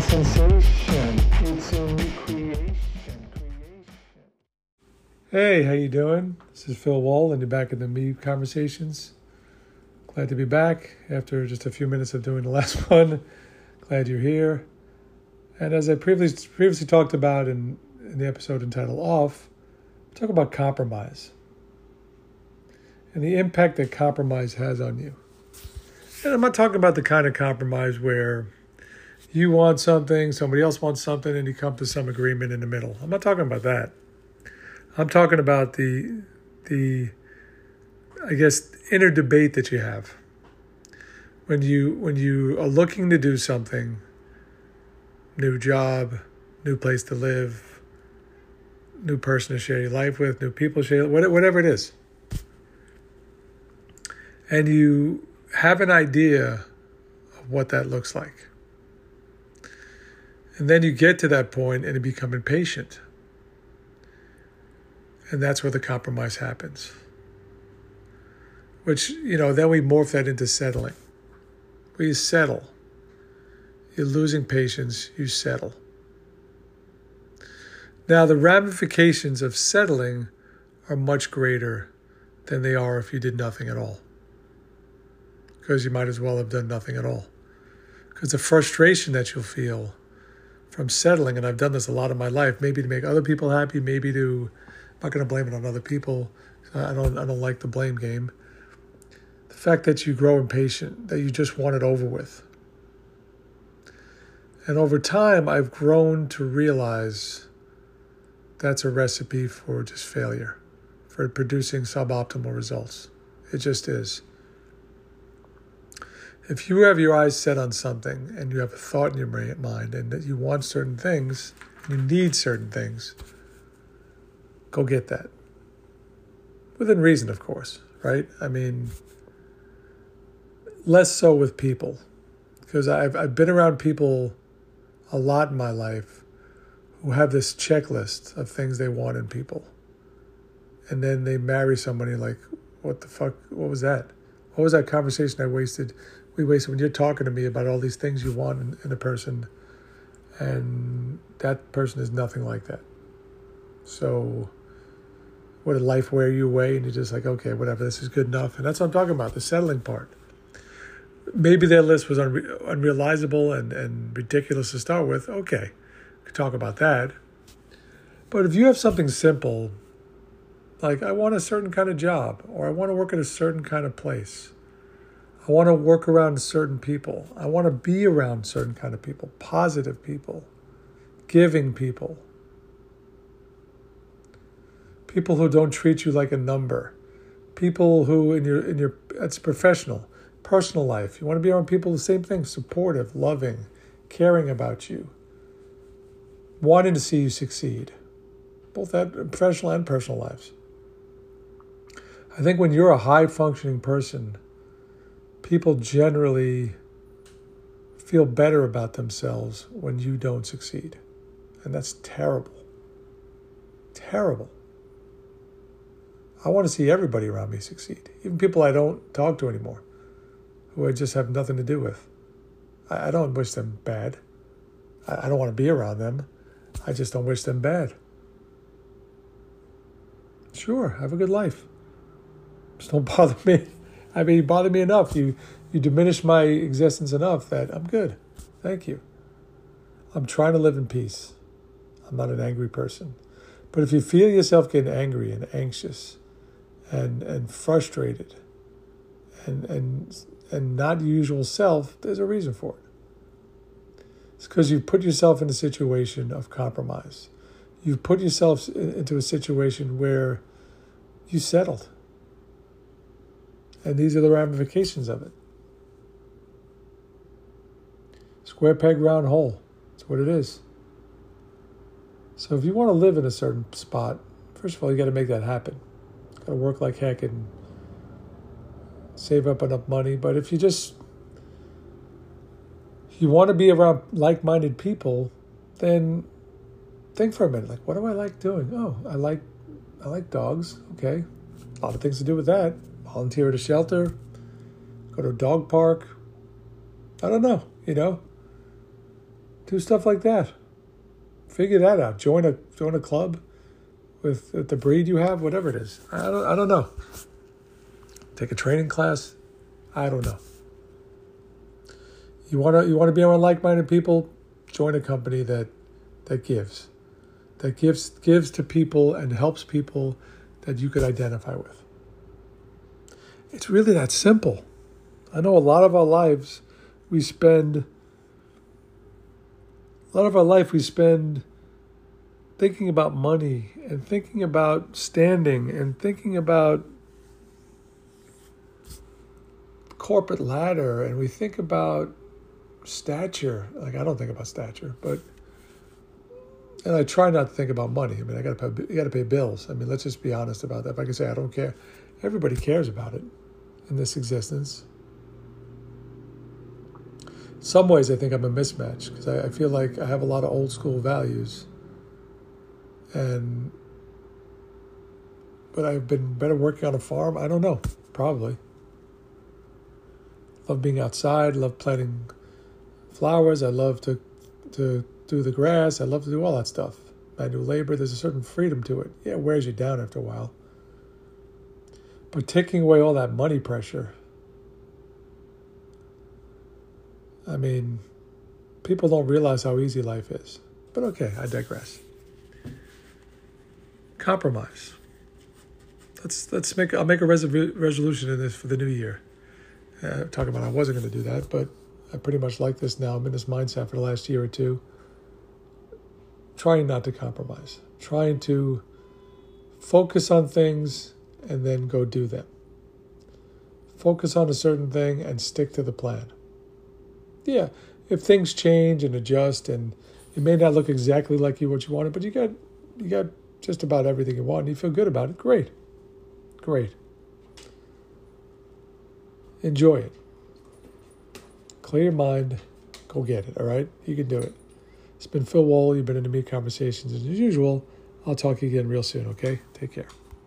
sensation. It's new creation. Hey, how you doing? This is Phil Wall, and you're back in the Me Conversations. Glad to be back after just a few minutes of doing the last one. Glad you're here. And as I previously previously talked about in, in the episode entitled "Off," talk about compromise and the impact that compromise has on you. And I'm not talking about the kind of compromise where you want something, somebody else wants something, and you come to some agreement in the middle. I'm not talking about that. I'm talking about the the I guess inner debate that you have when you when you are looking to do something new job, new place to live, new person to share your life with, new people to share whatever it is. And you have an idea of what that looks like. And then you get to that point and you become impatient. And that's where the compromise happens. Which, you know, then we morph that into settling. We settle. You're losing patience, you settle. Now, the ramifications of settling are much greater than they are if you did nothing at all. Because you might as well have done nothing at all. Because the frustration that you'll feel from settling, and I've done this a lot in my life, maybe to make other people happy, maybe to, I'm not going to blame it on other people. I don't, I don't like the blame game. The fact that you grow impatient, that you just want it over with. And over time, I've grown to realize that's a recipe for just failure, for producing suboptimal results. It just is. If you have your eyes set on something and you have a thought in your mind and that you want certain things, you need certain things, go get that. Within reason, of course, right? I mean, less so with people because I've, I've been around people a lot in my life who have this checklist of things they want in people. And then they marry somebody like, what the fuck? What was that? What was that conversation I wasted? We wasted when you're talking to me about all these things you want in, in a person, and that person is nothing like that. So, what did life wear you away? And you're just like, okay, whatever, this is good enough. And that's what I'm talking about the settling part maybe their list was unre- unrealizable and, and ridiculous to start with. Okay, could talk about that. But if you have something simple, like I want a certain kind of job, or I want to work at a certain kind of place, I want to work around certain people, I want to be around certain kind of people, positive people, giving people, people who don't treat you like a number, people who in your in your it's professional personal life. You want to be around people the same thing supportive, loving, caring about you, wanting to see you succeed, both that professional and personal lives. I think when you're a high functioning person, people generally feel better about themselves when you don't succeed. And that's terrible. Terrible. I want to see everybody around me succeed, even people I don't talk to anymore who I just have nothing to do with. I, don't wish them bad. I don't want to be around them. I just don't wish them bad. Sure, have a good life. Just don't bother me. I mean, you bother me enough. You you diminish my existence enough that I'm good. Thank you. I'm trying to live in peace. I'm not an angry person. But if you feel yourself getting angry and anxious and and frustrated and and and not usual self, there's a reason for it. It's because you've put yourself in a situation of compromise. You've put yourself into a situation where you settled. And these are the ramifications of it. Square peg, round hole. That's what it is. So if you want to live in a certain spot, first of all, you got to make that happen. Got to work like heck and save up enough money. But if you just you want to be around like-minded people, then think for a minute. Like, what do I like doing? Oh, I like I like dogs. Okay, a lot of things to do with that. Volunteer at a shelter, go to a dog park, I don't know, you know. Do stuff like that. Figure that out. Join a join a club with, with the breed you have, whatever it is. I don't I don't know. Take a training class. I don't know. You wanna you wanna be around like minded people, join a company that that gives. That gives gives to people and helps people that you could identify with. It's really that simple. I know a lot of our lives we spend a lot of our life we spend thinking about money and thinking about standing and thinking about corporate ladder and we think about stature. Like i don't think about stature but and i try not to think about money. I mean i gotta pay you gotta pay bills. I mean let's just be honest about that. If i can say i don't care everybody cares about it in this existence some ways I think I'm a mismatch because I, I, feel like I have a lot of old school values. And but I've been better working on a farm. I don't know, probably. Love being outside. Love planting flowers. I love to to do the grass. I love to do all that stuff. Manual labor. There's a certain freedom to it. Yeah, it wears you down after a while. But taking away all that money pressure I mean, people don't realize how easy life is. But okay, I digress. Compromise. Let's let's make I'll make a resolution in this for the new year. Uh, talk about I wasn't going to do that, but I pretty much like this now. I'm in this mindset for the last year or two. Trying not to compromise, trying to focus on things and then go do them. Focus on a certain thing and stick to the plan yeah, if things change and adjust, and it may not look exactly like you what you wanted, but you got you got just about everything you want, and you feel good about it. Great, great. Enjoy it. Clear your mind. Go get it. All right, you can do it. It's been Phil Wall. You've been in the Meat Conversations as usual. I'll talk to you again real soon. Okay, take care.